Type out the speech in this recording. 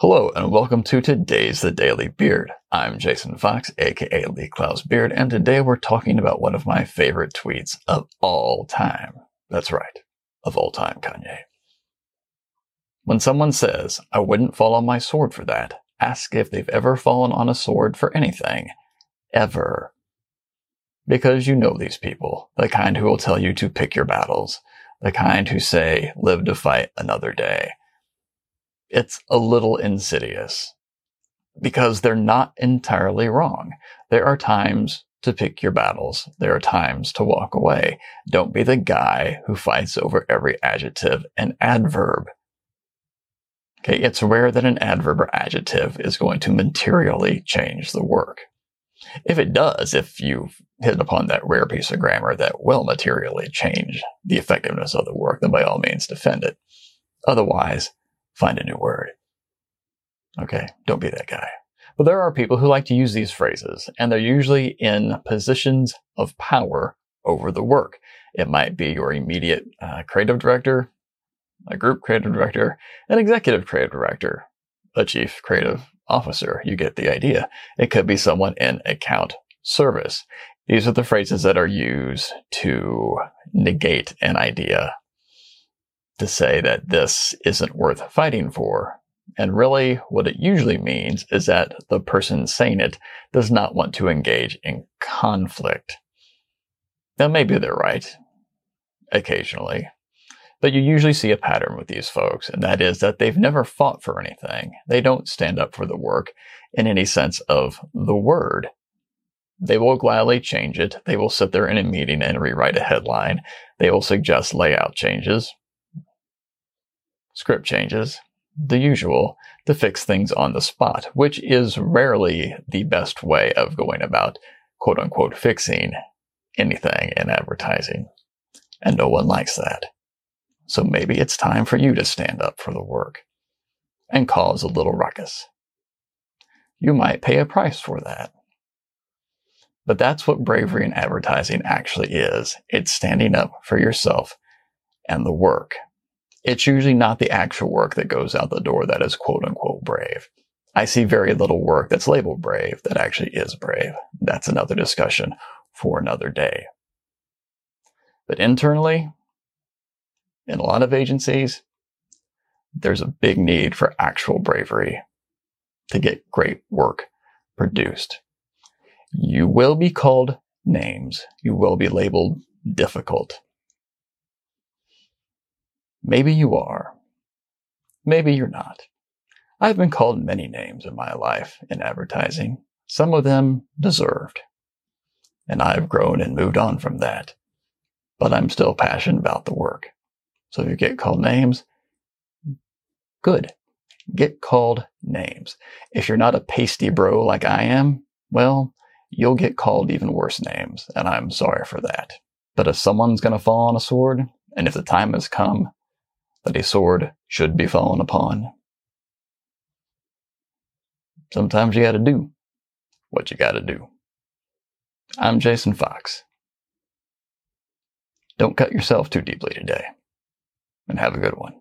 Hello and welcome to today's The Daily Beard. I'm Jason Fox, aka Lee Klaus Beard, and today we're talking about one of my favorite tweets of all time. That's right, of all time, Kanye. When someone says, I wouldn't fall on my sword for that, ask if they've ever fallen on a sword for anything. Ever. Because you know these people, the kind who will tell you to pick your battles, the kind who say, live to fight another day it's a little insidious because they're not entirely wrong. There are times to pick your battles. There are times to walk away. Don't be the guy who fights over every adjective and adverb. Okay. It's rare that an adverb or adjective is going to materially change the work. If it does, if you've hit upon that rare piece of grammar that will materially change the effectiveness of the work, then by all means defend it. Otherwise, find a new word. Okay, don't be that guy. But there are people who like to use these phrases, and they're usually in positions of power over the work. It might be your immediate uh, creative director, a group creative director, an executive creative director, a chief creative officer. You get the idea. It could be someone in account service. These are the phrases that are used to negate an idea to say that this isn't worth fighting for. And really, what it usually means is that the person saying it does not want to engage in conflict. Now, maybe they're right, occasionally, but you usually see a pattern with these folks, and that is that they've never fought for anything. They don't stand up for the work in any sense of the word. They will gladly change it. They will sit there in a meeting and rewrite a headline. They will suggest layout changes script changes, the usual, to fix things on the spot, which is rarely the best way of going about quote unquote fixing anything in advertising. And no one likes that. So maybe it's time for you to stand up for the work and cause a little ruckus. You might pay a price for that. But that's what bravery in advertising actually is. It's standing up for yourself and the work it's usually not the actual work that goes out the door that is quote unquote brave. I see very little work that's labeled brave that actually is brave. That's another discussion for another day. But internally, in a lot of agencies, there's a big need for actual bravery to get great work produced. You will be called names. You will be labeled difficult. Maybe you are. Maybe you're not. I've been called many names in my life in advertising, some of them deserved. And I've grown and moved on from that. But I'm still passionate about the work. So if you get called names, good. Get called names. If you're not a pasty bro like I am, well, you'll get called even worse names, and I'm sorry for that. But if someone's gonna fall on a sword, and if the time has come that a sword should be fallen upon. Sometimes you gotta do what you gotta do. I'm Jason Fox. Don't cut yourself too deeply today, and have a good one.